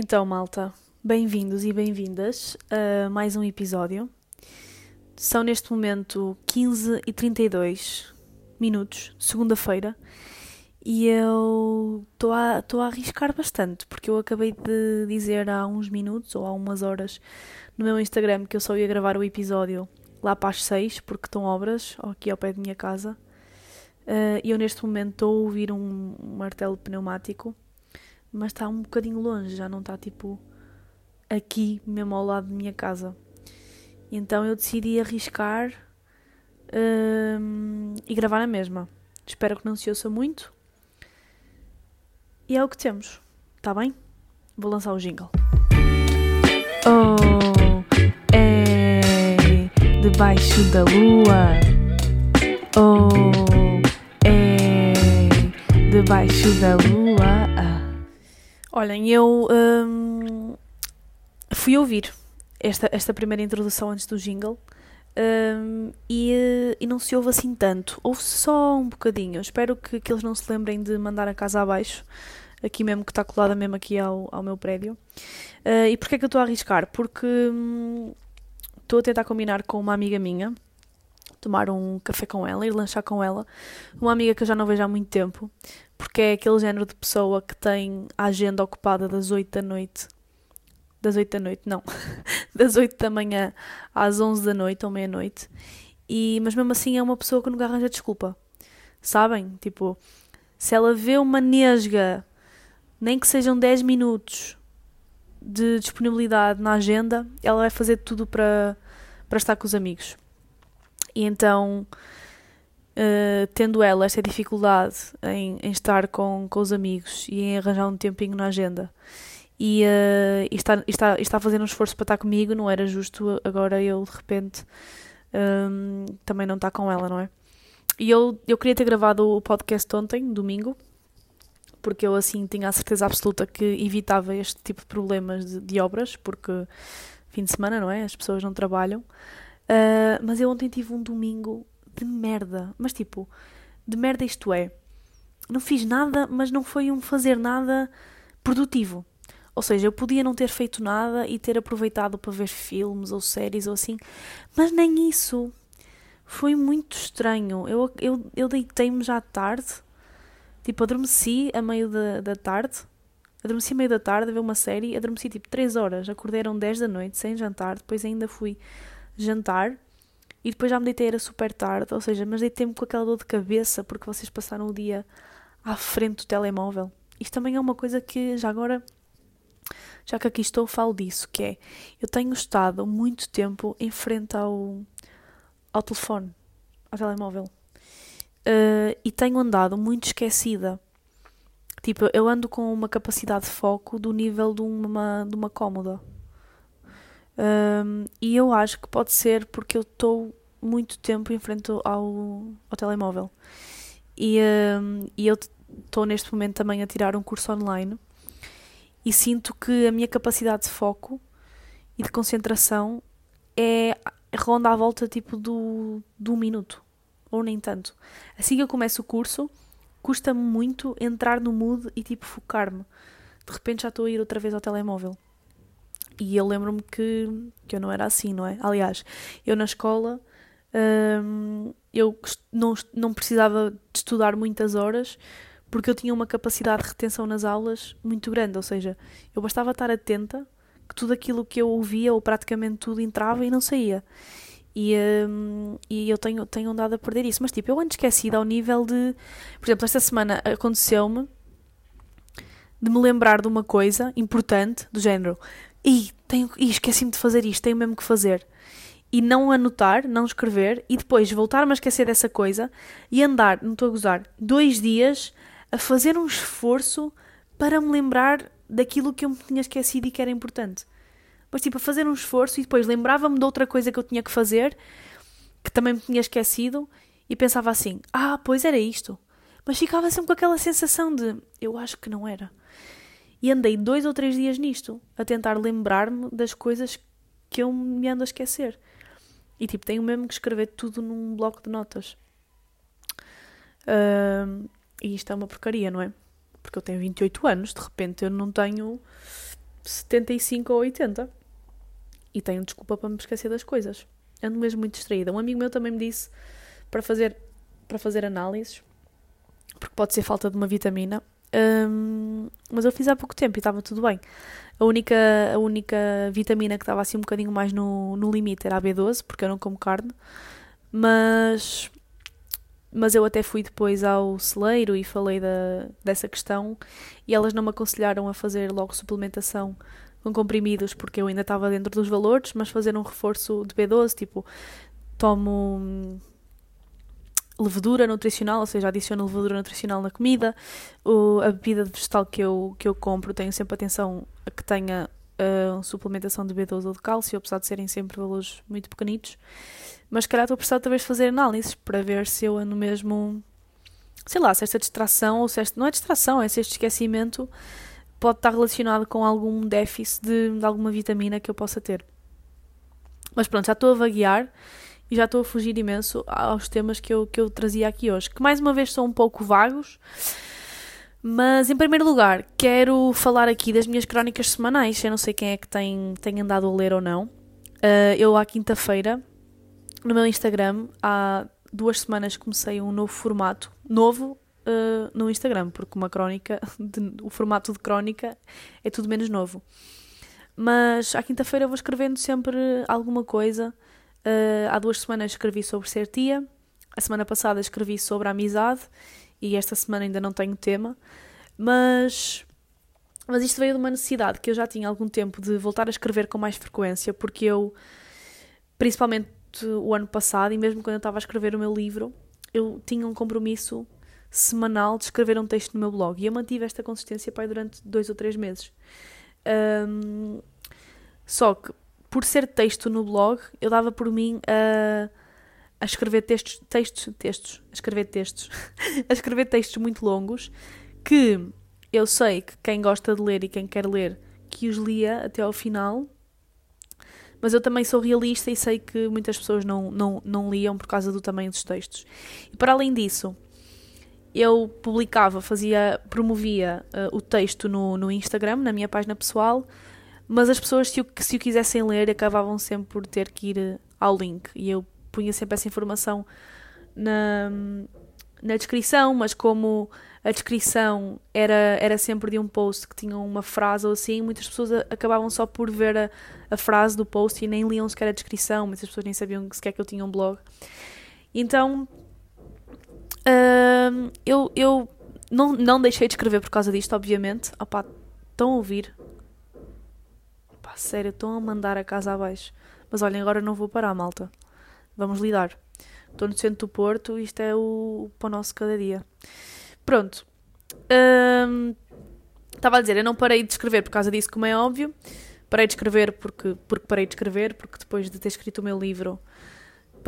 Então, malta, bem-vindos e bem-vindas a mais um episódio. São neste momento 15 e 32 minutos, segunda-feira, e eu estou a, a arriscar bastante, porque eu acabei de dizer há uns minutos ou há umas horas no meu Instagram que eu só ia gravar o episódio lá para as 6, porque estão obras aqui ao pé de minha casa. Uh, e eu neste momento estou a ouvir um martelo pneumático mas está um bocadinho longe, já não está tipo aqui mesmo ao lado da minha casa. Então eu decidi arriscar hum, e gravar a mesma. Espero que não se ouça muito. E é o que temos, tá bem? Vou lançar o jingle. Oh, é debaixo da lua. Oh, é debaixo da lua. Olhem, eu hum, fui ouvir esta, esta primeira introdução antes do jingle hum, e, e não se ouve assim tanto. Ouve-se só um bocadinho. espero que, que eles não se lembrem de mandar a casa abaixo, aqui mesmo que está colada mesmo aqui ao, ao meu prédio. Uh, e porquê é que eu estou a arriscar? Porque hum, estou a tentar combinar com uma amiga minha tomar um café com ela, ir lanchar com ela. Uma amiga que eu já não vejo há muito tempo, porque é aquele género de pessoa que tem a agenda ocupada das 8 da noite. Das 8 da noite, não. das 8 da manhã às 11 da noite ou meia-noite. E, mas mesmo assim é uma pessoa que nunca arranja desculpa. Sabem? Tipo, se ela vê uma nesga, nem que sejam 10 minutos de disponibilidade na agenda, ela vai fazer tudo para, para estar com os amigos. E então uh, tendo ela esta dificuldade em, em estar com, com os amigos e em arranjar um tempinho na agenda e, uh, e, está, está, está fazer um esforço para estar comigo, não era justo agora eu de repente um, também não estar com ela, não é? E eu, eu queria ter gravado o podcast ontem, domingo, porque eu assim tinha a certeza absoluta que evitava este tipo de problemas de, de obras, porque fim de semana, não é? As pessoas não trabalham. Uh, mas eu ontem tive um domingo de merda. Mas tipo, de merda isto é. Não fiz nada, mas não foi um fazer nada produtivo. Ou seja, eu podia não ter feito nada e ter aproveitado para ver filmes ou séries ou assim, mas nem isso. Foi muito estranho. Eu, eu, eu deitei-me já tarde, tipo, adormeci a meio da, da tarde. Adormeci a meio da tarde a ver uma série, adormeci tipo 3 horas, acordei eram 10 da noite sem jantar, depois ainda fui jantar e depois já me deitei, era super tarde, ou seja, mas deitei-me com aquela dor de cabeça porque vocês passaram o dia à frente do telemóvel. Isto também é uma coisa que já agora, já que aqui estou, falo disso, que é, eu tenho estado muito tempo em frente ao, ao telefone, ao telemóvel. Uh, e tenho andado muito esquecida. Tipo, eu ando com uma capacidade de foco do nível de uma, de uma cómoda. Um, e eu acho que pode ser porque eu estou muito tempo em frente ao, ao telemóvel. E, um, e eu estou neste momento também a tirar um curso online e sinto que a minha capacidade de foco e de concentração é ronda à volta tipo do, do minuto, ou nem tanto. Assim que eu começo o curso, custa-me muito entrar no mood e tipo focar-me. De repente já estou a ir outra vez ao telemóvel. E eu lembro-me que, que eu não era assim, não é? Aliás, eu na escola hum, eu não, não precisava de estudar muitas horas porque eu tinha uma capacidade de retenção nas aulas muito grande, ou seja, eu bastava estar atenta que tudo aquilo que eu ouvia ou praticamente tudo entrava e não saía. E, hum, e eu tenho, tenho andado a perder isso. Mas tipo, eu ando esquecida ao nível de. Por exemplo, esta semana aconteceu-me de me lembrar de uma coisa importante, do género, e tenho, esqueci-me de fazer isto, tenho mesmo que fazer. E não anotar, não escrever, e depois voltar-me a esquecer dessa coisa e andar, não estou a gozar, dois dias a fazer um esforço para me lembrar daquilo que eu me tinha esquecido e que era importante. Mas tipo, a fazer um esforço e depois lembrava-me de outra coisa que eu tinha que fazer, que também me tinha esquecido, e pensava assim: ah, pois era isto. Mas ficava sempre com aquela sensação de eu acho que não era. E andei dois ou três dias nisto, a tentar lembrar-me das coisas que eu me ando a esquecer. E tipo, tenho mesmo que escrever tudo num bloco de notas. Uh, e isto é uma porcaria, não é? Porque eu tenho 28 anos, de repente eu não tenho 75 ou 80. E tenho desculpa para me esquecer das coisas. Ando mesmo muito distraída. Um amigo meu também me disse para fazer, para fazer análises, porque pode ser falta de uma vitamina. Um, mas eu fiz há pouco tempo e estava tudo bem. A única, a única vitamina que estava assim um bocadinho mais no, no limite era a B12, porque eu não como carne. Mas, mas eu até fui depois ao celeiro e falei da, dessa questão e elas não me aconselharam a fazer logo suplementação com comprimidos porque eu ainda estava dentro dos valores, mas fazer um reforço de B12, tipo, tomo levedura nutricional, ou seja, adiciono levedura nutricional na comida. O, a bebida vegetal que eu, que eu compro, tenho sempre atenção a que tenha uh, suplementação de B12 ou de cálcio, apesar de serem sempre valores muito pequenitos. Mas se calhar estou a precisar talvez fazer análises para ver se eu ando mesmo. Sei lá, se esta distração, ou se esta. Não é distração, é se este esquecimento pode estar relacionado com algum déficit de, de alguma vitamina que eu possa ter. Mas pronto, já estou a vaguear e já estou a fugir imenso aos temas que eu, que eu trazia aqui hoje, que mais uma vez são um pouco vagos. Mas em primeiro lugar, quero falar aqui das minhas crónicas semanais. Eu não sei quem é que tem, tem andado a ler ou não. Uh, eu, à quinta-feira, no meu Instagram, há duas semanas comecei um novo formato. Novo uh, no Instagram, porque uma crónica, de, o formato de crónica é tudo menos novo. Mas à quinta-feira vou escrevendo sempre alguma coisa Uh, há duas semanas escrevi sobre ser tia, a semana passada escrevi sobre a amizade e esta semana ainda não tenho tema, mas, mas isto veio de uma necessidade que eu já tinha algum tempo de voltar a escrever com mais frequência, porque eu, principalmente o ano passado, e mesmo quando eu estava a escrever o meu livro, eu tinha um compromisso semanal de escrever um texto no meu blog e eu mantive esta consistência pai, durante dois ou três meses. Um, só que por ser texto no blog, eu dava por mim a, a escrever textos, textos, textos, a escrever textos, a escrever textos muito longos que eu sei que quem gosta de ler e quem quer ler que os lia até ao final, mas eu também sou realista e sei que muitas pessoas não, não, não liam por causa do tamanho dos textos. E para além disso, eu publicava, fazia, promovia uh, o texto no, no Instagram, na minha página pessoal, mas as pessoas, se o, se o quisessem ler, acabavam sempre por ter que ir eh, ao link. E eu punha sempre essa informação na, na descrição, mas como a descrição era, era sempre de um post que tinha uma frase ou assim, muitas pessoas acabavam só por ver a, a frase do post e nem liam sequer a descrição, muitas pessoas nem sabiam sequer que eu tinha um blog. Então uh, eu, eu não, não deixei de escrever por causa disto, obviamente. Opá, estão a ouvir sério, estão a mandar a casa abaixo. Mas olhem, agora não vou parar, malta. Vamos lidar. Estou no centro do Porto, isto é o, pão nosso cada dia. Pronto. Hum, estava a dizer, eu não parei de escrever por causa disso, como é óbvio. Parei de escrever porque, porque parei de escrever, porque depois de ter escrito o meu livro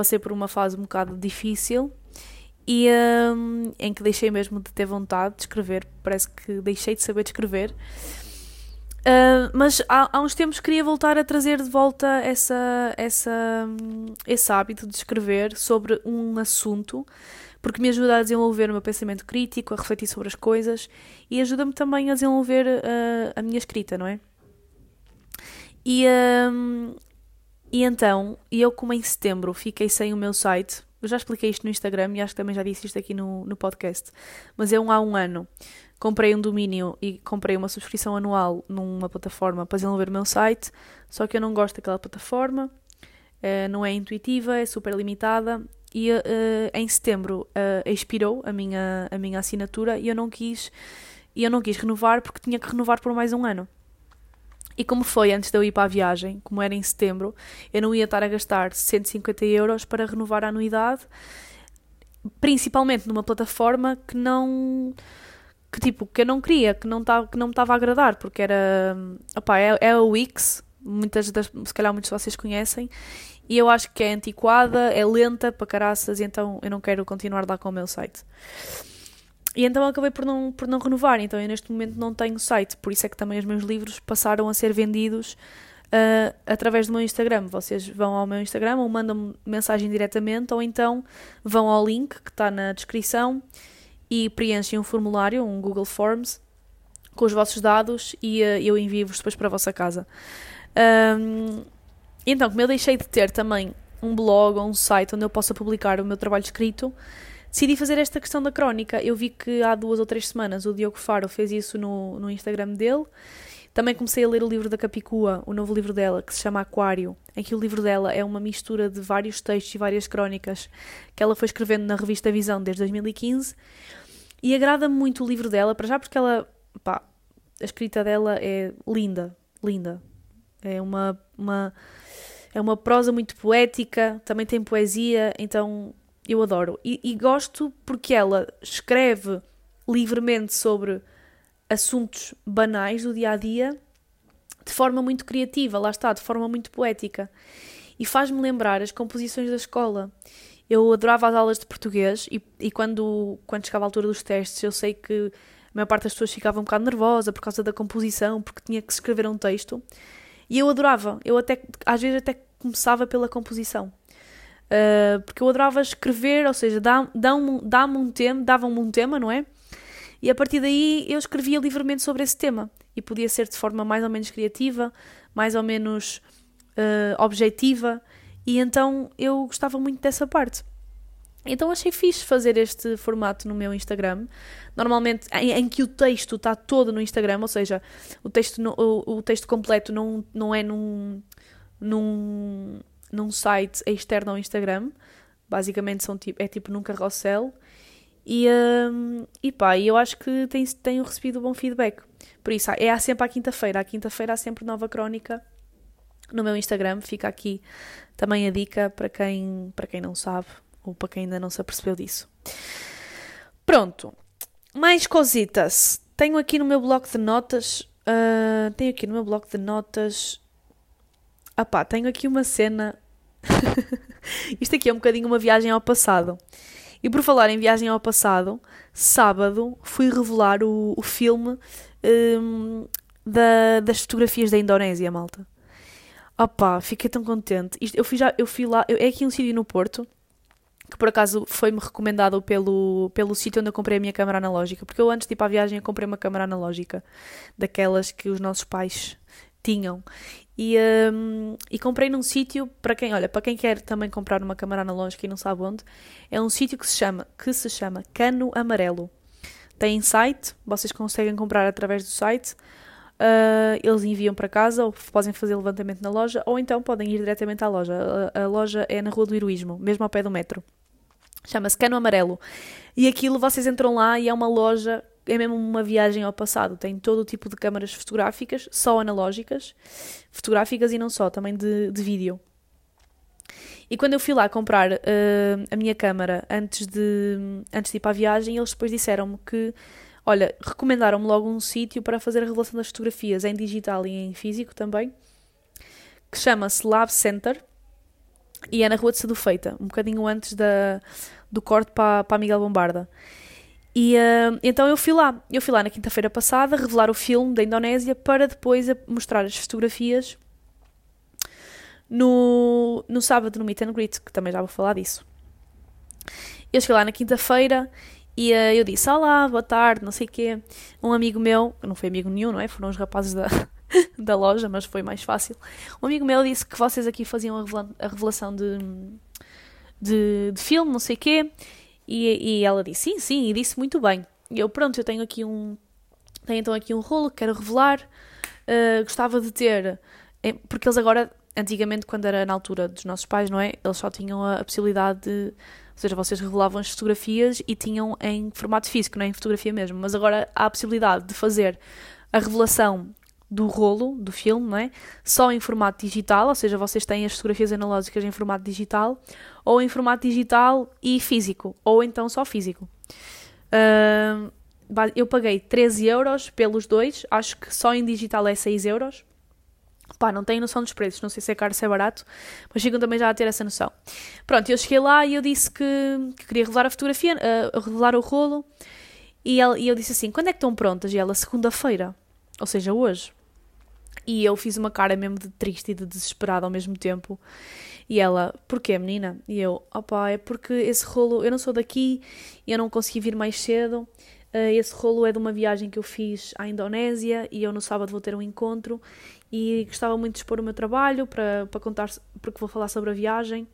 passei por uma fase um bocado difícil e um, em que deixei mesmo de ter vontade de escrever. Parece que deixei de saber de escrever. Uh, mas há, há, uns tempos queria voltar a trazer de volta essa, essa, esse hábito de escrever sobre um assunto, porque me ajuda a desenvolver o meu pensamento crítico, a refletir sobre as coisas e ajuda-me também a desenvolver uh, a minha escrita, não é? E, um, e então, eu como em setembro fiquei sem o meu site, eu já expliquei isto no Instagram e acho que também já disse isto aqui no, no podcast, mas é um há um ano comprei um domínio e comprei uma subscrição anual numa plataforma para desenvolver o meu site, só que eu não gosto daquela plataforma, uh, não é intuitiva, é super limitada e uh, em setembro uh, expirou a minha, a minha assinatura e eu não quis e eu não quis renovar porque tinha que renovar por mais um ano. E como foi antes de eu ir para a viagem, como era em setembro, eu não ia estar a gastar 150 euros para renovar a anuidade, principalmente numa plataforma que não que tipo, que eu não queria, que não, tá, que não me estava a agradar, porque era, opá, é, é a Wix, muitas das, se calhar muitos de vocês conhecem, e eu acho que é antiquada, é lenta para caraças, e então eu não quero continuar lá com o meu site. E então acabei por não, por não renovar, então eu neste momento não tenho site, por isso é que também os meus livros passaram a ser vendidos uh, através do meu Instagram. Vocês vão ao meu Instagram ou mandam-me mensagem diretamente, ou então vão ao link que está na descrição e preenchem um formulário, um Google Forms, com os vossos dados e uh, eu envio-vos depois para a vossa casa. Um, então, como eu deixei de ter também um blog ou um site onde eu possa publicar o meu trabalho escrito, decidi fazer esta questão da crónica. Eu vi que há duas ou três semanas o Diogo Faro fez isso no, no Instagram dele. Também comecei a ler o livro da Capicua, o novo livro dela, que se chama Aquário, em que o livro dela é uma mistura de vários textos e várias crónicas que ela foi escrevendo na revista Visão desde 2015. E agrada-me muito o livro dela, para já porque ela, pá, a escrita dela é linda, linda. É uma, uma, é uma prosa muito poética, também tem poesia, então eu adoro. E, e gosto porque ela escreve livremente sobre assuntos banais do dia a dia de forma muito criativa, lá está, de forma muito poética. E faz-me lembrar as composições da escola. Eu adorava as aulas de português e, e quando, quando chegava a altura dos testes, eu sei que a maior parte das pessoas ficava um bocado nervosa por causa da composição, porque tinha que escrever um texto. E eu adorava, eu até, às vezes até começava pela composição. Uh, porque eu adorava escrever, ou seja, dá-me dá dá um tema, davam-me um tema, não é? E a partir daí eu escrevia livremente sobre esse tema. E podia ser de forma mais ou menos criativa, mais ou menos uh, objetiva. E então eu gostava muito dessa parte. Então achei fixe fazer este formato no meu Instagram. Normalmente em, em que o texto está todo no Instagram, ou seja, o texto, no, o, o, texto completo não, não é num, num, num site externo ao Instagram. Basicamente são, tipo, é tipo num carrossel. E, um, e pá, eu acho que tenho, tenho recebido bom feedback. Por isso, é sempre à quinta-feira. À quinta-feira há sempre nova crónica no meu Instagram. Fica aqui também a dica para quem, para quem não sabe ou para quem ainda não se apercebeu disso. Pronto. Mais cositas. Tenho aqui no meu bloco de notas. Uh, tenho aqui no meu bloco de notas. Ah pá, tenho aqui uma cena. Isto aqui é um bocadinho uma viagem ao passado. E por falar em viagem ao passado, sábado fui revelar o, o filme um, da, das fotografias da Indonésia, malta. Opá, fiquei tão contente. Isto, eu, fui já, eu fui lá, eu, é aqui um sítio no Porto, que por acaso foi-me recomendado pelo, pelo sítio onde eu comprei a minha câmera analógica, porque eu antes de ir para a viagem eu comprei uma câmera analógica, daquelas que os nossos pais tinham. E, um, e comprei num sítio, para quem, olha, para quem quer também comprar uma câmera analógica e não sabe onde, é um sítio que se chama, que se chama Cano Amarelo. Tem site, vocês conseguem comprar através do site, uh, eles enviam para casa ou podem fazer levantamento na loja, ou então podem ir diretamente à loja. A, a loja é na Rua do Heroísmo, mesmo ao pé do metro. Chama-se Cano Amarelo. E aquilo vocês entram lá e é uma loja é mesmo uma viagem ao passado. Tem todo o tipo de câmaras fotográficas, só analógicas, fotográficas e não só, também de, de vídeo. E quando eu fui lá comprar uh, a minha câmara antes de, antes de ir para a viagem, eles depois disseram-me que, olha, recomendaram-me logo um sítio para fazer a revelação das fotografias em digital e em físico também, que chama-se Lab Center e é na Rua de Sedufeita, um bocadinho antes da, do corte para, para a Miguel Bombarda. E uh, então eu fui lá, eu fui lá na quinta-feira passada revelar o filme da Indonésia para depois mostrar as fotografias no, no sábado no Meet and Greet, que também já vou falar disso. Eu cheguei lá na quinta-feira e uh, eu disse: Olá, boa tarde, não sei o quê. Um amigo meu, não foi amigo nenhum, não é? Foram os rapazes da, da loja, mas foi mais fácil. Um amigo meu disse que vocês aqui faziam a revelação de, de, de filme, não sei o quê. E, e ela disse, sim, sim, e disse muito bem. E eu, pronto, eu tenho aqui um... Tenho então aqui um rolo que quero revelar. Uh, gostava de ter... Porque eles agora, antigamente, quando era na altura dos nossos pais, não é? Eles só tinham a, a possibilidade de... Ou seja, vocês revelavam as fotografias e tinham em formato físico, não é em fotografia mesmo. Mas agora há a possibilidade de fazer a revelação do rolo do filme, não é? Só em formato digital, ou seja, vocês têm as fotografias analógicas em formato digital, ou em formato digital e físico, ou então só físico. Uh, eu paguei 13 euros pelos dois, acho que só em digital é 6 euros. Pá, não tenho noção dos preços, não sei se é caro ou se é barato, mas ficam também já a ter essa noção. Pronto, eu cheguei lá e eu disse que, que queria revelar a fotografia, uh, revelar o rolo, e, ela, e eu disse assim: quando é que estão prontas? E ela, segunda-feira, ou seja, hoje. E eu fiz uma cara mesmo de triste e de desesperada ao mesmo tempo. E ela, porquê, menina? E eu, opá, é porque esse rolo, eu não sou daqui, eu não consegui vir mais cedo. Uh, esse rolo é de uma viagem que eu fiz à Indonésia e eu no sábado vou ter um encontro e gostava muito de expor o meu trabalho para, para contar, porque vou falar sobre a viagem.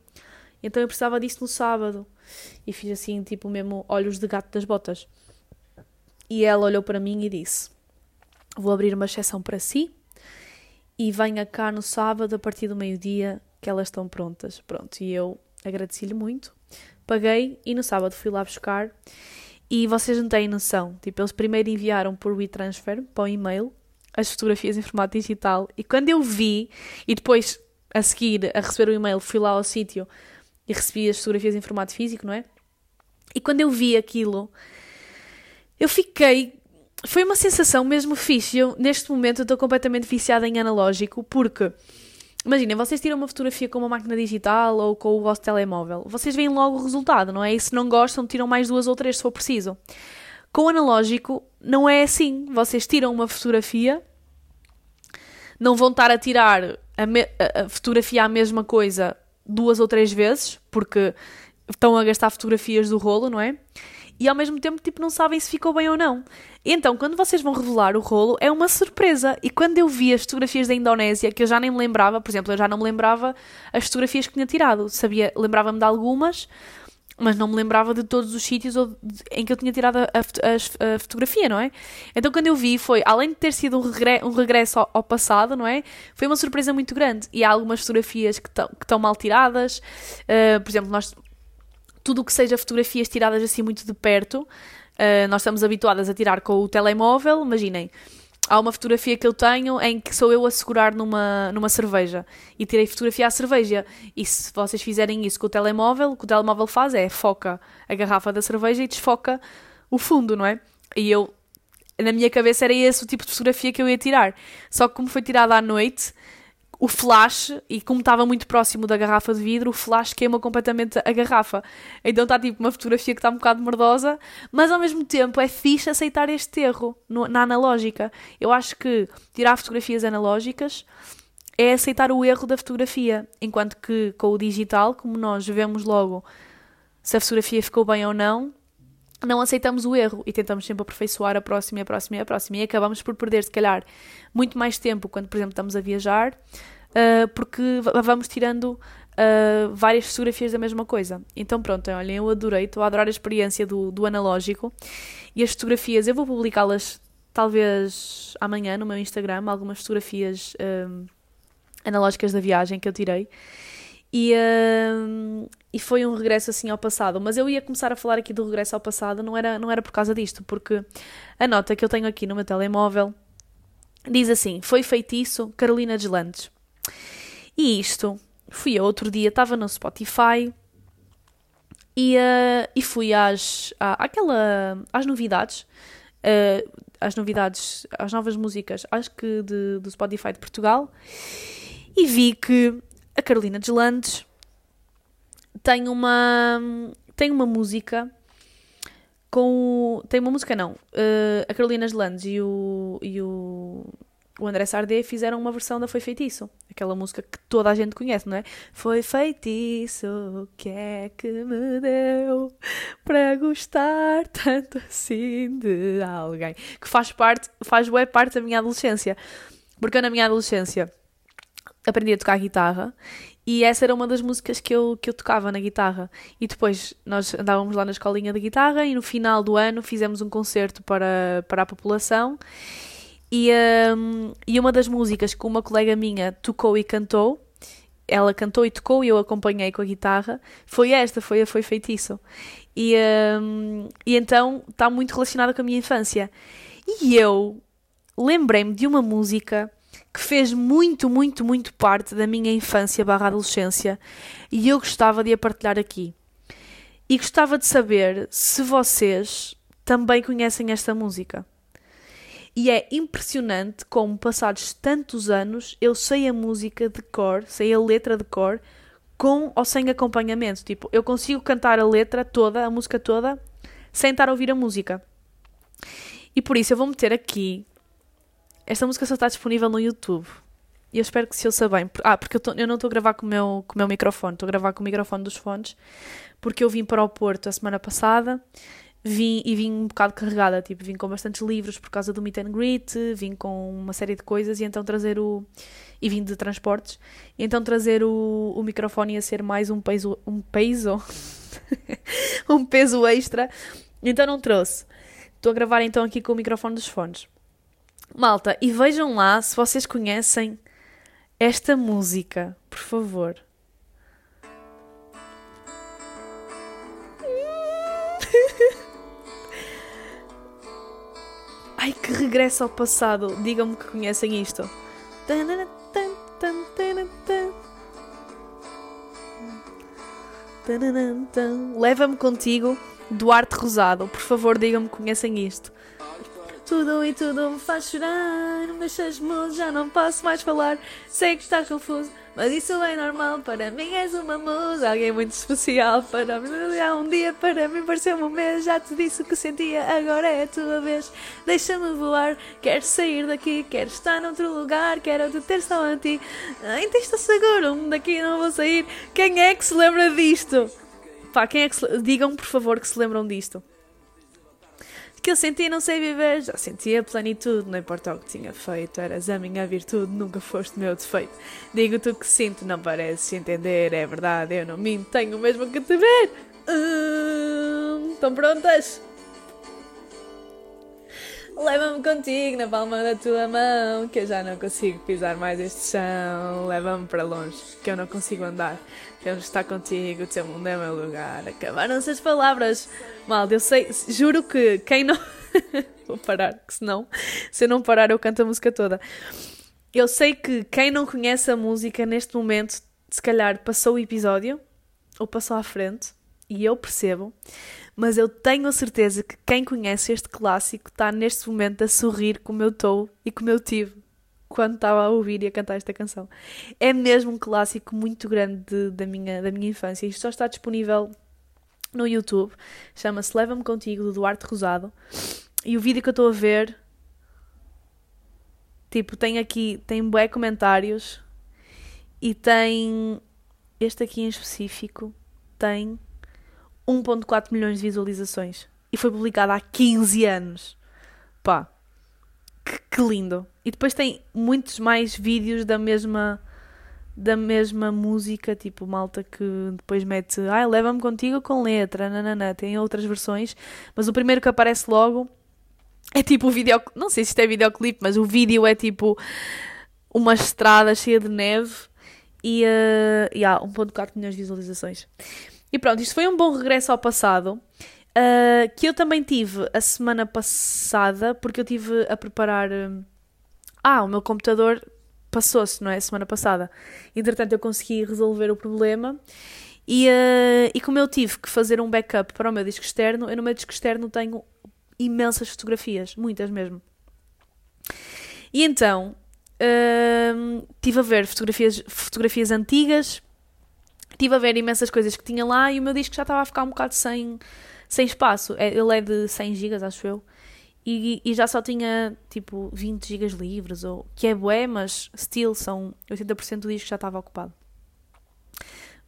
Então eu precisava disso no sábado e fiz assim, tipo, mesmo olhos de gato das botas. E ela olhou para mim e disse: Vou abrir uma exceção para si e venha cá no sábado a partir do meio-dia que elas estão prontas. Pronto, e eu agradeci-lhe muito, paguei e no sábado fui lá buscar e vocês não têm noção. Tipo, eles primeiro enviaram por WeTransfer para o e-mail as fotografias em formato digital. E quando eu vi, e depois a seguir a receber o e-mail, fui lá ao sítio e recebi as fotografias em formato físico, não é? E quando eu vi aquilo, eu fiquei. Foi uma sensação mesmo fixe. Eu, neste momento, estou completamente viciada em analógico porque Imaginem, vocês tiram uma fotografia com uma máquina digital ou com o vosso telemóvel. Vocês veem logo o resultado, não é? E se não gostam, tiram mais duas ou três se for preciso. Com o analógico, não é assim. Vocês tiram uma fotografia, não vão estar a tirar a, a, a fotografia a mesma coisa duas ou três vezes, porque estão a gastar fotografias do rolo, não é? E ao mesmo tempo tipo não sabem se ficou bem ou não. Então, quando vocês vão revelar o rolo, é uma surpresa. E quando eu vi as fotografias da Indonésia, que eu já nem me lembrava, por exemplo, eu já não me lembrava as fotografias que tinha tirado. Sabia, lembrava-me de algumas, mas não me lembrava de todos os sítios em que eu tinha tirado a, a, a, fotografia, não é? Então quando eu vi foi, além de ter sido um, regre, um regresso ao, ao, passado, não é? Foi uma surpresa muito grande. E há algumas fotografias que estão mal tiradas. Uh, por exemplo, nós tudo o que seja fotografias tiradas assim muito de perto, uh, nós estamos habituadas a tirar com o telemóvel, imaginem. Há uma fotografia que eu tenho em que sou eu a segurar numa, numa cerveja e tirei fotografia à cerveja. E se vocês fizerem isso com o telemóvel, o que o telemóvel faz é foca a garrafa da cerveja e desfoca o fundo, não é? E eu, na minha cabeça, era esse o tipo de fotografia que eu ia tirar. Só que como foi tirada à noite, o flash, e como estava muito próximo da garrafa de vidro, o flash queima completamente a garrafa. Então está tipo uma fotografia que está um bocado merdosa, mas ao mesmo tempo é fixe aceitar este erro no, na analógica. Eu acho que tirar fotografias analógicas é aceitar o erro da fotografia, enquanto que com o digital, como nós vemos logo se a fotografia ficou bem ou não, não aceitamos o erro e tentamos sempre aperfeiçoar a próxima e a próxima e a próxima e acabamos por perder, se calhar, muito mais tempo quando, por exemplo, estamos a viajar, uh, porque vamos tirando uh, várias fotografias da mesma coisa. Então, pronto, olhem, eu adorei, estou a adorar a experiência do, do analógico e as fotografias, eu vou publicá-las talvez amanhã no meu Instagram, algumas fotografias uh, analógicas da viagem que eu tirei. E, uh, e foi um regresso assim ao passado. Mas eu ia começar a falar aqui do regresso ao passado, não era, não era por causa disto, porque a nota que eu tenho aqui no meu telemóvel diz assim: Foi feitiço Carolina Deslandes. E isto, fui eu outro dia, estava no Spotify e, uh, e fui às, à, àquela, às novidades. Uh, às novidades, às novas músicas, acho que de, do Spotify de Portugal, e vi que a Carolina Deslandes tem uma tem uma música com tem uma música não uh, a Carolina Deslandes e o e o o André Sardé fizeram uma versão da Foi Feitiço, aquela música que toda a gente conhece, não é? Foi feitiço, o que é que me deu para gostar tanto assim de alguém? Que faz parte, faz boa parte da minha adolescência. Porque eu na minha adolescência aprendi a tocar guitarra e essa era uma das músicas que eu, que eu tocava na guitarra. E depois nós andávamos lá na escolinha de guitarra e no final do ano fizemos um concerto para, para a população. E, um, e uma das músicas que uma colega minha tocou e cantou, ela cantou e tocou e eu acompanhei com a guitarra, foi esta, foi a Foi Feitiço. E, um, e então está muito relacionada com a minha infância. E eu lembrei-me de uma música que fez muito, muito, muito parte da minha infância barra adolescência e eu gostava de a partilhar aqui. E gostava de saber se vocês também conhecem esta música. E é impressionante como, passados tantos anos, eu sei a música de cor, sei a letra de cor, com ou sem acompanhamento. Tipo, eu consigo cantar a letra toda, a música toda, sem estar a ouvir a música. E por isso eu vou meter aqui esta música só está disponível no YouTube. E eu espero que se ouça bem. Ah, porque eu, tô, eu não estou a gravar com o meu, com o meu microfone, estou a gravar com o microfone dos fones, porque eu vim para o Porto a semana passada vim e vim um bocado carregada, tipo, vim com bastantes livros por causa do meet and greet, vim com uma série de coisas e então trazer o e vim de transportes, e então trazer o, o microfone ia ser mais um peso um peso um peso extra, então não trouxe. Estou a gravar então aqui com o microfone dos fones. Malta, e vejam lá se vocês conhecem esta música, por favor. Ai, que regresso ao passado. Digam-me que conhecem isto. Leva-me contigo, Duarte Rosado. Por favor, digam-me que conhecem isto. Tudo e tudo me faz chorar. Me deixas mudo, já não posso mais falar. Sei que estás confuso, mas isso é normal. Para mim és uma musa, alguém muito especial. Para mim, há um dia para mim pareceu um mês. Já te disse o que sentia, agora é a tua vez. Deixa-me voar, quero sair daqui, quero estar noutro lugar. Quero te ter só a ti. Ti estou seguro, daqui não vou sair. Quem é que se lembra disto? Pá, quem é que se... Digam, por favor, que se lembram disto que eu senti não sei viver, já sentia plenitude, não importa o que tinha feito, eras a minha virtude, nunca foste meu defeito. Digo-te o que sinto, não pareces entender, é verdade, eu não minto, tenho mesmo que te ver. Hum, estão prontas? Leva-me contigo na palma da tua mão, que eu já não consigo pisar mais este chão. Leva-me para longe, que eu não consigo andar. Quero estar contigo, o teu mundo é meu lugar. Acabaram-se as palavras. Mal, eu sei, juro que quem não. Vou parar, que senão, se eu não parar, eu canto a música toda. Eu sei que quem não conhece a música neste momento, se calhar passou o episódio ou passou à frente, e eu percebo, mas eu tenho a certeza que quem conhece este clássico está neste momento a sorrir como eu estou e como eu tive quando estava a ouvir e a cantar esta canção. É mesmo um clássico muito grande de, da, minha, da minha infância. Isto só está disponível no YouTube. Chama-se Leva-me Contigo, do Duarte Rosado. E o vídeo que eu estou a ver, tipo, tem aqui, tem bué comentários e tem, este aqui em específico, tem 1.4 milhões de visualizações. E foi publicado há 15 anos. Pá, que, que lindo. E depois tem muitos mais vídeos da mesma da mesma música, tipo malta que depois mete, ai, leva-me contigo com letra, nanana, tem outras versões, mas o primeiro que aparece logo é tipo o vídeo, não sei se isto é videoclipe, mas o vídeo é tipo uma estrada cheia de neve e, uh, e há 1.4 milhões de visualizações. E pronto, isto foi um bom regresso ao passado. Uh, que eu também tive a semana passada, porque eu tive a preparar. Uh, ah, o meu computador passou-se, não é? Semana passada. Entretanto, eu consegui resolver o problema. E, uh, e como eu tive que fazer um backup para o meu disco externo, eu no meu disco externo tenho imensas fotografias, muitas mesmo. E então, uh, tive a ver fotografias, fotografias antigas, tive a ver imensas coisas que tinha lá e o meu disco já estava a ficar um bocado sem, sem espaço. É, ele é de 100 GB, acho eu. E, e, já só tinha tipo 20 GB livres, ou, que é bué, mas still são 80% do disco já estava ocupado.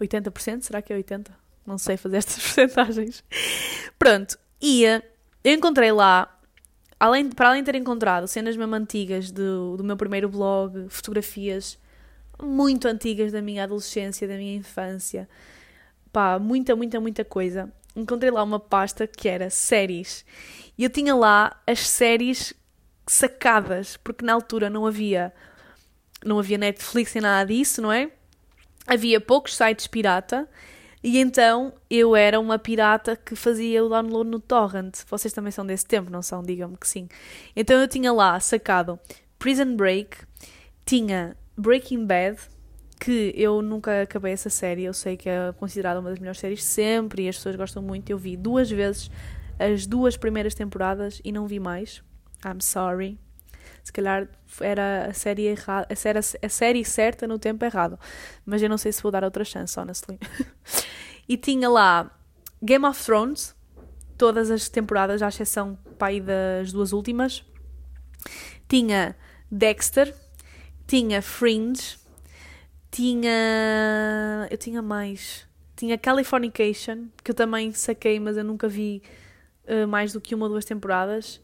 80%? Será que é 80%? Não sei fazer estas porcentagens. Pronto, ia. Eu encontrei lá, além, para além de ter encontrado cenas mesmo antigas do, do meu primeiro blog, fotografias muito antigas da minha adolescência, da minha infância. Pá, muita, muita, muita coisa. Encontrei lá uma pasta que era séries. E eu tinha lá as séries sacadas, porque na altura não havia não havia Netflix nem nada disso, não é? Havia poucos sites pirata e então eu era uma pirata que fazia o download no torrent. Vocês também são desse tempo, não são? Digam-me que sim. Então eu tinha lá sacado Prison Break, tinha Breaking Bad, que eu nunca acabei essa série, eu sei que é considerada uma das melhores séries sempre e as pessoas gostam muito. Eu vi duas vezes as duas primeiras temporadas e não vi mais. I'm sorry. Se calhar era a série errada, a série, a série certa no tempo errado. Mas eu não sei se vou dar outra chance, honestly. e tinha lá Game of Thrones, todas as temporadas, à exceção pai das duas últimas. Tinha Dexter, tinha Fringe, tinha. Eu tinha mais. Tinha Californication, que eu também saquei, mas eu nunca vi uh, mais do que uma ou duas temporadas.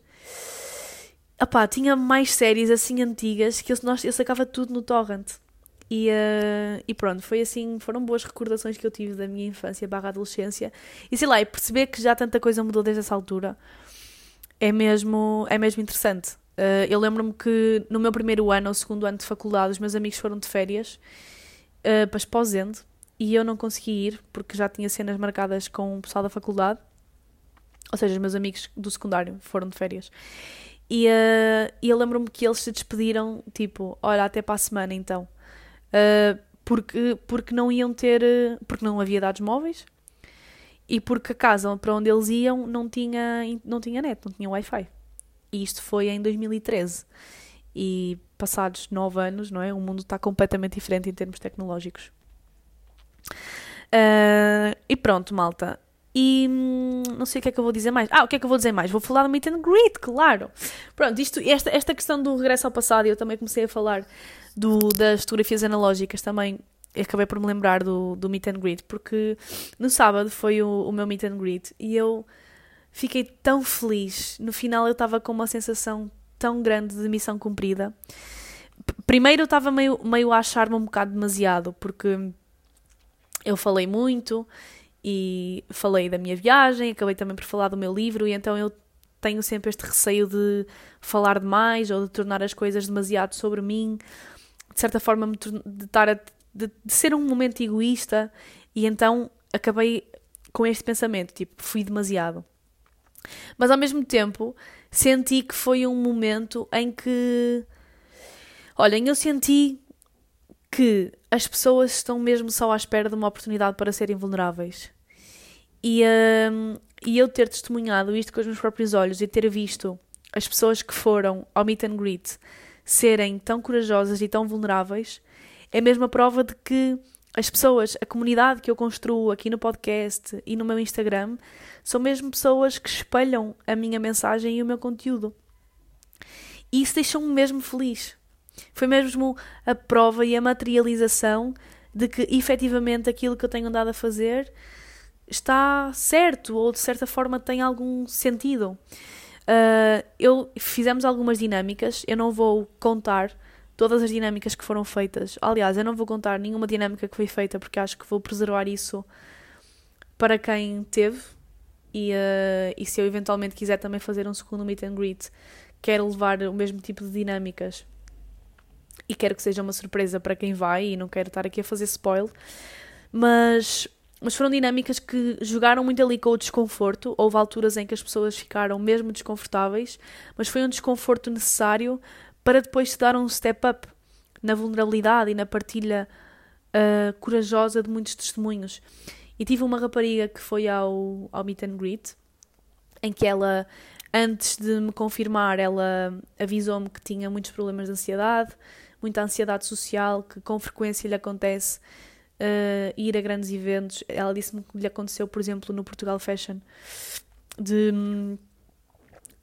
Epá, tinha mais séries assim antigas que eu, nós, eu sacava tudo no torrent. E, uh, e pronto, foi assim, foram boas recordações que eu tive da minha infância barra adolescência. E sei lá, e perceber que já tanta coisa mudou desde essa altura é mesmo, é mesmo interessante. Uh, eu lembro-me que no meu primeiro ano ou segundo ano de faculdade, os meus amigos foram de férias uh, para Esposende e eu não consegui ir porque já tinha cenas marcadas com o pessoal da faculdade. Ou seja, os meus amigos do secundário foram de férias. E, uh, eu lembro-me que eles se despediram, tipo, olha, até para a semana então. Porque, porque não iam ter. Porque não havia dados móveis e porque a casa para onde eles iam não tinha, não tinha net, não tinha Wi-Fi. E isto foi em 2013. E passados nove anos, não é? O mundo está completamente diferente em termos tecnológicos. Uh, e pronto, malta. E hum, não sei o que é que eu vou dizer mais. Ah, o que é que eu vou dizer mais? Vou falar do Meet and Greet, claro. Pronto, isto, esta, esta questão do regresso ao passado, eu também comecei a falar do, das fotografias analógicas também. Acabei por me lembrar do, do Meet and Greet, porque no sábado foi o, o meu Meet and Greet e eu fiquei tão feliz. No final eu estava com uma sensação tão grande de missão cumprida. Primeiro eu estava meio, meio a achar-me um bocado demasiado, porque eu falei muito e falei da minha viagem, acabei também por falar do meu livro, e então eu tenho sempre este receio de falar demais ou de tornar as coisas demasiado sobre mim, de certa forma de, estar a, de, de ser um momento egoísta, e então acabei com este pensamento, tipo, fui demasiado. Mas ao mesmo tempo senti que foi um momento em que. Olhem, eu senti que as pessoas estão mesmo só à espera de uma oportunidade para serem vulneráveis. E, um, e eu ter testemunhado isto com os meus próprios olhos e ter visto as pessoas que foram ao meet and greet serem tão corajosas e tão vulneráveis é mesmo a prova de que as pessoas, a comunidade que eu construo aqui no podcast e no meu Instagram, são mesmo pessoas que espelham a minha mensagem e o meu conteúdo. E isso deixou-me mesmo feliz. Foi mesmo a prova e a materialização de que efetivamente aquilo que eu tenho andado a fazer está certo ou de certa forma tem algum sentido. Uh, eu fizemos algumas dinâmicas, eu não vou contar todas as dinâmicas que foram feitas. Aliás, eu não vou contar nenhuma dinâmica que foi feita porque acho que vou preservar isso para quem teve. E, uh, e se eu eventualmente quiser também fazer um segundo meet and greet, quero levar o mesmo tipo de dinâmicas e quero que seja uma surpresa para quem vai e não quero estar aqui a fazer spoiler. Mas, mas foram dinâmicas que jogaram muito ali com o desconforto. Houve alturas em que as pessoas ficaram mesmo desconfortáveis, mas foi um desconforto necessário para depois se dar um step up na vulnerabilidade e na partilha uh, corajosa de muitos testemunhos. E tive uma rapariga que foi ao, ao meet and greet, em que ela, antes de me confirmar, ela avisou-me que tinha muitos problemas de ansiedade, muita ansiedade social, que com frequência lhe acontece uh, ir a grandes eventos. Ela disse-me que lhe aconteceu, por exemplo, no Portugal Fashion, de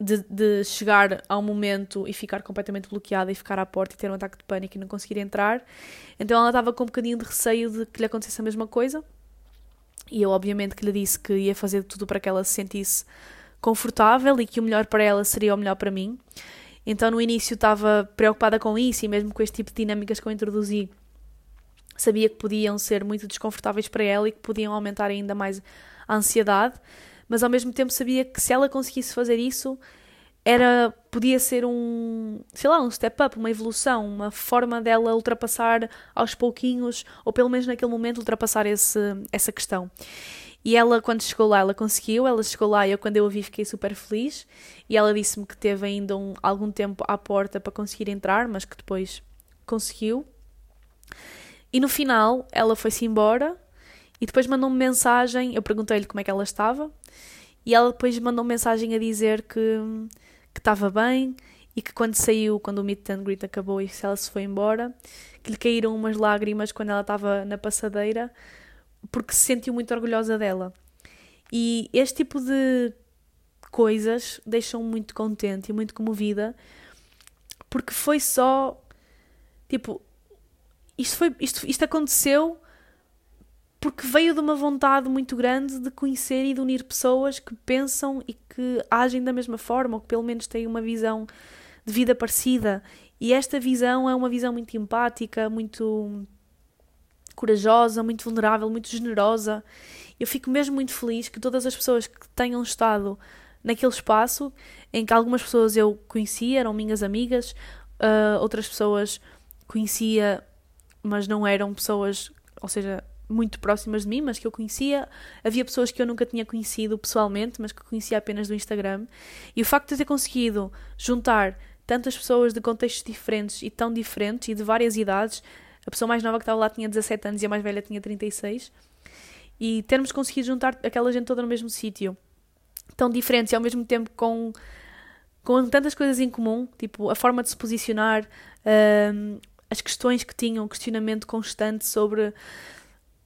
de, de, chegar ao momento e ficar completamente bloqueada e ficar à porta e ter um ataque de pânico e não conseguir entrar. Então ela estava com um bocadinho de receio de que lhe acontecesse a mesma coisa. E eu, obviamente, que lhe disse que ia fazer tudo para que ela se sentisse confortável e que o melhor para ela seria o melhor para mim. Então, no início, estava preocupada com isso e mesmo com este tipo de dinâmicas que eu introduzi, sabia que podiam ser muito desconfortáveis para ela e que podiam aumentar ainda mais a ansiedade mas ao mesmo tempo sabia que se ela conseguisse fazer isso, era podia ser um, sei lá, um step up, uma evolução, uma forma dela ultrapassar aos pouquinhos, ou pelo menos naquele momento ultrapassar esse, essa questão. E ela, quando chegou lá, ela conseguiu, ela chegou lá e eu, quando eu a vi, fiquei super feliz. E ela disse-me que teve ainda um, algum tempo à porta para conseguir entrar, mas que depois conseguiu. E no final, ela foi-se embora e depois mandou-me mensagem. Eu perguntei-lhe como é que ela estava e ela depois mandou mensagem a dizer que que estava bem e que quando saiu, quando o meet and greet acabou e se ela se foi embora, que lhe caíram umas lágrimas quando ela estava na passadeira porque se sentiu muito orgulhosa dela. E este tipo de coisas deixam-me muito contente e muito comovida porque foi só tipo isto foi isto, isto aconteceu porque veio de uma vontade muito grande de conhecer e de unir pessoas que pensam e que agem da mesma forma, ou que pelo menos têm uma visão de vida parecida. E esta visão é uma visão muito empática, muito corajosa, muito vulnerável, muito generosa. Eu fico mesmo muito feliz que todas as pessoas que tenham estado naquele espaço, em que algumas pessoas eu conhecia, eram minhas amigas, uh, outras pessoas conhecia, mas não eram pessoas, ou seja, muito próximas de mim, mas que eu conhecia. Havia pessoas que eu nunca tinha conhecido pessoalmente, mas que conhecia apenas do Instagram. E o facto de ter conseguido juntar tantas pessoas de contextos diferentes e tão diferentes e de várias idades, a pessoa mais nova que estava lá tinha 17 anos e a mais velha tinha 36, e termos conseguido juntar aquela gente toda no mesmo sítio, tão diferentes e ao mesmo tempo com, com tantas coisas em comum, tipo a forma de se posicionar, um, as questões que tinham, questionamento constante sobre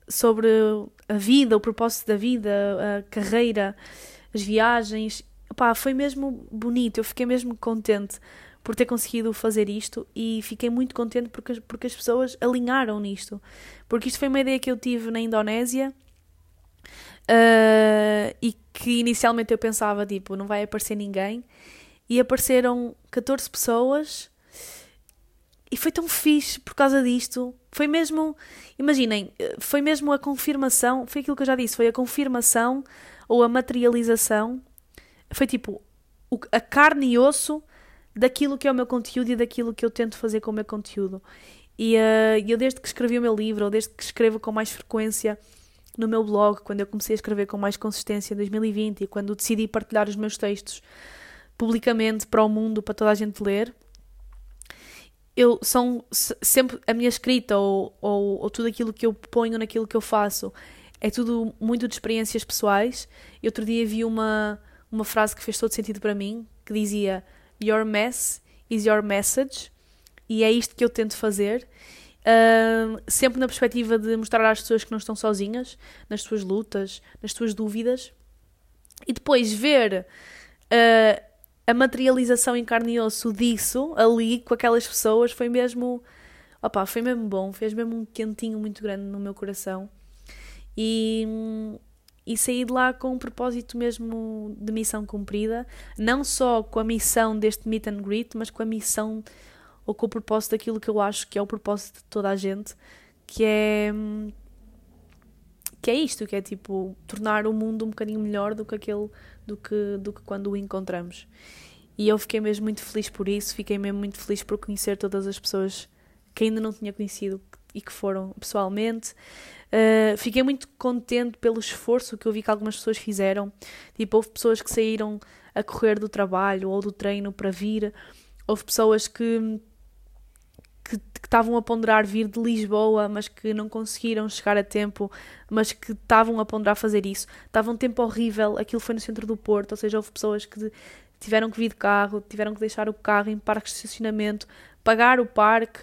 sobre a vida, o propósito da vida, a carreira, as viagens. Pá, foi mesmo bonito, eu fiquei mesmo contente por ter conseguido fazer isto e fiquei muito contente porque, porque as pessoas alinharam nisto. Porque isto foi uma ideia que eu tive na Indonésia uh, e que inicialmente eu pensava, tipo, não vai aparecer ninguém. E apareceram 14 pessoas e foi tão fixe por causa disto. Foi mesmo, imaginem, foi mesmo a confirmação, foi aquilo que eu já disse, foi a confirmação ou a materialização. Foi tipo a carne e osso daquilo que é o meu conteúdo e daquilo que eu tento fazer com o meu conteúdo. E uh, eu, desde que escrevi o meu livro, ou desde que escrevo com mais frequência no meu blog, quando eu comecei a escrever com mais consistência em 2020 e quando decidi partilhar os meus textos publicamente para o mundo, para toda a gente ler, eu são sempre a minha escrita ou, ou, ou, tudo aquilo que eu ponho naquilo que eu faço é tudo muito de experiências pessoais. E outro dia vi uma, uma frase que fez todo sentido para mim que dizia Your mess is your message e é isto que eu tento fazer. Uh, sempre na perspectiva de mostrar às pessoas que não estão sozinhas nas suas lutas, nas suas dúvidas e depois ver uh, a materialização em carne e osso disso, ali, com aquelas pessoas, foi mesmo. Opa, foi mesmo bom, fez mesmo um quentinho muito grande no meu coração. E, e saí de lá com um propósito mesmo de missão cumprida, não só com a missão deste meet and greet, mas com a missão ou com o propósito daquilo que eu acho que é o propósito de toda a gente, que é que é isto, que é tipo tornar o mundo um bocadinho melhor do que aquele do que, do que quando o encontramos. E eu fiquei mesmo muito feliz por isso, fiquei mesmo muito feliz por conhecer todas as pessoas que ainda não tinha conhecido e que foram pessoalmente. Uh, fiquei muito contente pelo esforço que eu vi que algumas pessoas fizeram. Tipo, houve pessoas que saíram a correr do trabalho ou do treino para vir, houve pessoas que que estavam a ponderar vir de Lisboa, mas que não conseguiram chegar a tempo, mas que estavam a ponderar fazer isso. Estava um tempo horrível, aquilo foi no centro do Porto, ou seja, houve pessoas que tiveram que vir de carro, tiveram que deixar o carro em parques de estacionamento, pagar o parque,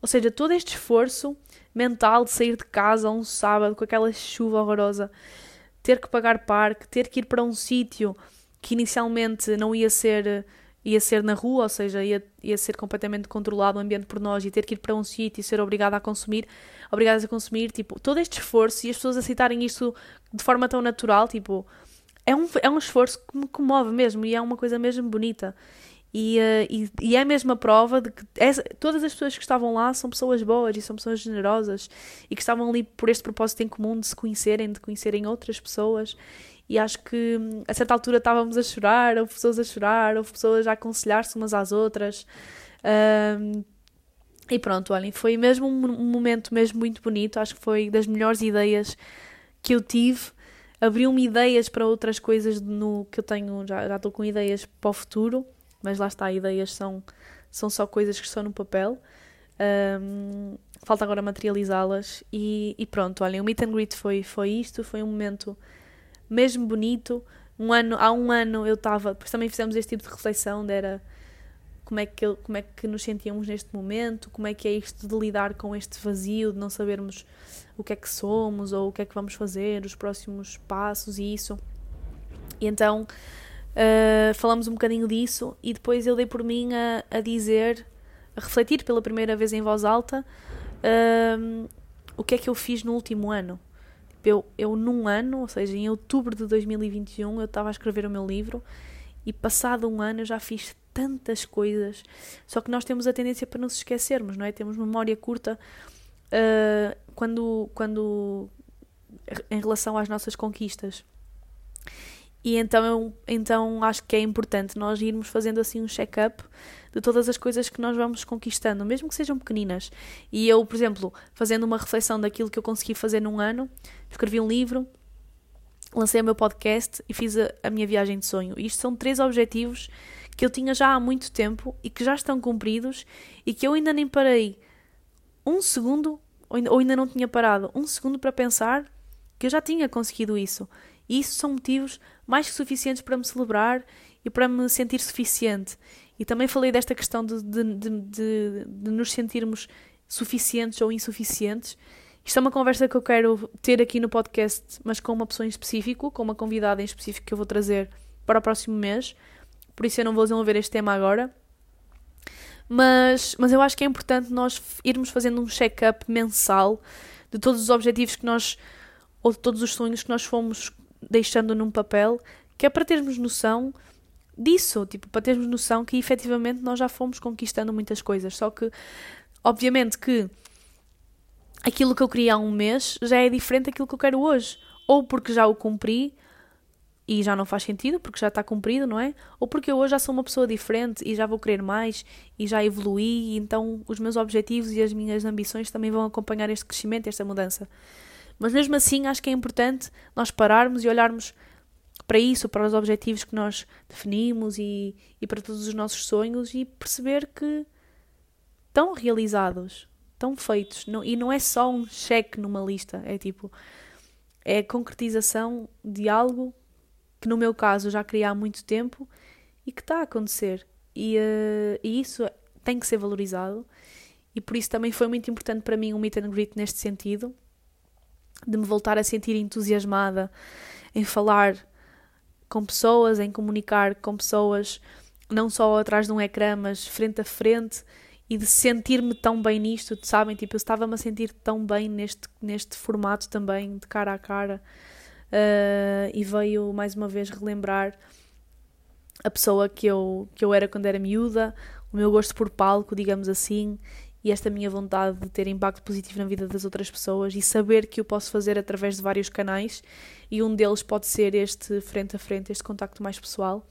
ou seja, todo este esforço mental de sair de casa um sábado com aquela chuva horrorosa, ter que pagar parque, ter que ir para um sítio que inicialmente não ia ser ia ser na rua, ou seja, ia, ia ser completamente controlado o ambiente por nós e ter que ir para um sítio e ser obrigado a consumir, obrigadas a consumir, tipo, todo este esforço e as pessoas aceitarem isto de forma tão natural, tipo, é um, é um esforço que me comove mesmo e é uma coisa mesmo bonita. E, uh, e, e, é a mesma prova de que essa, todas as pessoas que estavam lá são pessoas boas e são pessoas generosas e que estavam ali por este propósito em comum de se conhecerem, de conhecerem outras pessoas e acho que hum, a certa altura estávamos a chorar, houve pessoas a chorar, houve pessoas a aconselhar-se umas às outras. Um, e pronto, olhem, foi mesmo um, momento mesmo muito bonito, acho que foi das melhores ideias que eu tive. Abriu-me ideias para outras coisas no que eu tenho, já, já estou com ideias para o futuro, mas lá está, ideias são, são só coisas que estão no papel. Um, falta agora materializá-las e, e, pronto, olhem, o meet and greet foi, foi isto, foi um momento mesmo bonito. Um ano, há um ano eu estava, depois também fizemos este tipo de reflexão, de era como é, que, como é que nos sentíamos neste momento, como é que é isto de lidar com este vazio, de não sabermos o que é que somos ou o que é que vamos fazer, os próximos passos e isso. E então uh, falamos um bocadinho disso e depois eu dei por mim a, a dizer, a refletir pela primeira vez em voz alta uh, o que é que eu fiz no último ano Eu, eu num ano, ou seja, em outubro de 2021, eu estava a escrever o meu livro e passado um ano eu já fiz tantas coisas. Só que nós temos a tendência para nos esquecermos, não é? Temos memória curta uh, quando, quando em relação às nossas conquistas. E então, então acho que é importante nós irmos fazendo assim um check-up de todas as coisas que nós vamos conquistando, mesmo que sejam pequeninas. E eu, por exemplo, fazendo uma reflexão daquilo que eu consegui fazer num ano, escrevi um livro, lancei o meu podcast e fiz a, a minha viagem de sonho. E isto são três objetivos que eu tinha já há muito tempo e que já estão cumpridos e que eu ainda nem parei um segundo, ou ainda, não tinha parado um segundo para pensar que eu já tinha conseguido isso. E isso são motivos mais que suficientes para me celebrar e para me sentir suficiente. E também falei desta questão de, de, de, de, nos sentirmos suficientes ou insuficientes. Isto é uma conversa que eu quero ter aqui no podcast, mas com uma pessoa em específico, com uma convidada em específico que eu vou trazer para o próximo mês. Por isso eu não vou desenvolver este tema agora. Mas, mas eu acho que é importante nós irmos fazendo um check-up mensal de todos os objetivos que nós, ou de todos os sonhos que nós fomos deixando num papel, que é para termos noção disso, tipo, para termos noção que efetivamente nós já fomos conquistando muitas coisas. Só que, obviamente, que aquilo que eu queria há um mês já é diferente daquilo que eu quero hoje. Ou porque já o cumpri e já não faz sentido, porque já está cumprido, não é? Ou porque eu hoje já sou uma pessoa diferente e já vou querer mais e já evoluí, e então os meus objetivos e as minhas ambições também vão acompanhar este crescimento, esta mudança. Mas mesmo assim, acho que é importante nós pararmos e olharmos para isso, para os objetivos que nós definimos e, e para todos os nossos sonhos e perceber que estão realizados, estão feitos. Não, e não é só um cheque numa lista, é tipo, é a concretização de algo que no meu caso já queria há muito tempo e que está a acontecer. E, uh, e isso tem que ser valorizado. E por isso também foi muito importante para mim um meet and greet neste sentido de me voltar a sentir entusiasmada em falar com pessoas, em comunicar com pessoas, não só atrás de um ecrã, mas frente a frente, e de sentir-me tão bem nisto, sabem? Tipo, eu estava-me a sentir tão bem neste, neste formato também, de cara a cara, uh, e veio mais uma vez relembrar a pessoa que eu, que eu era quando era miúda, o meu gosto por palco, digamos assim, e esta minha vontade de ter impacto positivo na vida das outras pessoas e saber que o posso fazer através de vários canais e um deles pode ser este frente a frente, este contacto mais pessoal,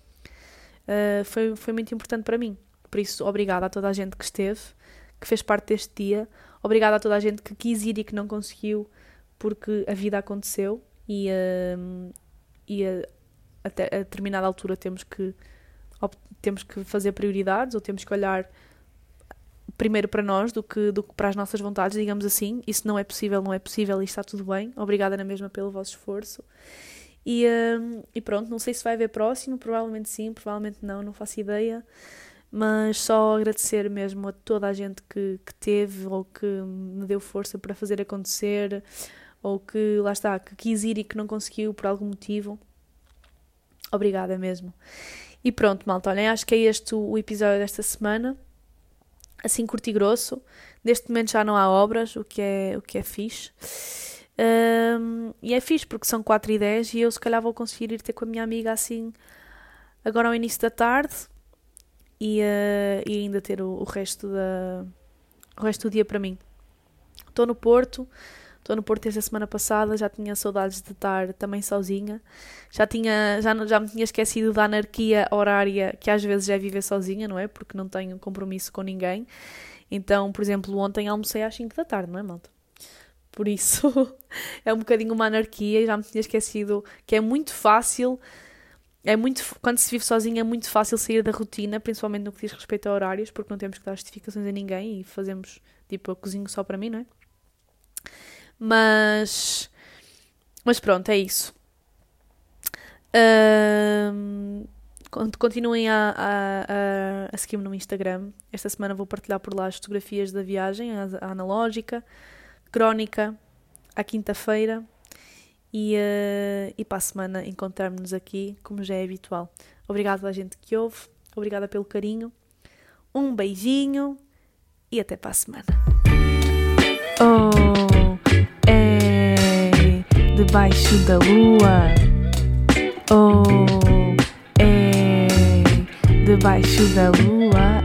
uh, foi, foi muito importante para mim. Por isso, obrigada a toda a gente que esteve, que fez parte deste dia, obrigada a toda a gente que quis ir e que não conseguiu porque a vida aconteceu e, uh, e a, a, a determinada altura temos que, temos que fazer prioridades ou temos que olhar primeiro para nós do que, do que para as nossas vontades, digamos assim. Isso não é possível, não é possível e está tudo bem. Obrigada na mesma pelo vosso esforço. E, um, e pronto, não sei se vai haver próximo, provavelmente sim, provavelmente não, não faço ideia. Mas só agradecer mesmo a toda a gente que, que teve ou que me deu força para fazer acontecer, ou que lá está, que quis ir e que não conseguiu por algum motivo. Obrigada mesmo. E pronto, malta, olhem, acho que é este o episódio desta semana assim curto e grosso. Neste momento já não há obras, o que é, o que é fixe. Um, e é fixe porque são 4 e 10 e eu se calhar vou conseguir ir ter com a minha amiga assim agora ao início da tarde e, uh, e ainda ter o, o, resto da, o resto do dia para mim. Estou no Porto, Estou no Porto esta semana passada, já tinha saudades de estar também sozinha. Já, tinha, já, já me tinha esquecido da anarquia horária que às vezes é viver sozinha, não é? Porque não tenho compromisso com ninguém. Então, por exemplo, ontem almocei às 5 da tarde, não é, malta? Por isso é um bocadinho uma anarquia e já me tinha esquecido que é muito fácil. É muito, quando se vive sozinho é muito fácil sair da rotina, principalmente no que diz respeito a horários, porque não temos que dar justificações a ninguém e fazemos, tipo, eu cozinho só para mim, não é? Mas. Mas pronto, é isso. Continuem a, a, a, a seguir-me no Instagram. Esta semana vou partilhar por lá as fotografias da viagem, a, a analógica, crónica, à quinta-feira. E, uh, e para a semana encontrarmos-nos aqui, como já é habitual. Obrigada a gente que ouve, obrigada pelo carinho. Um beijinho e até para a semana. Oh. Debaixo da lua. Oh, é debaixo da lua.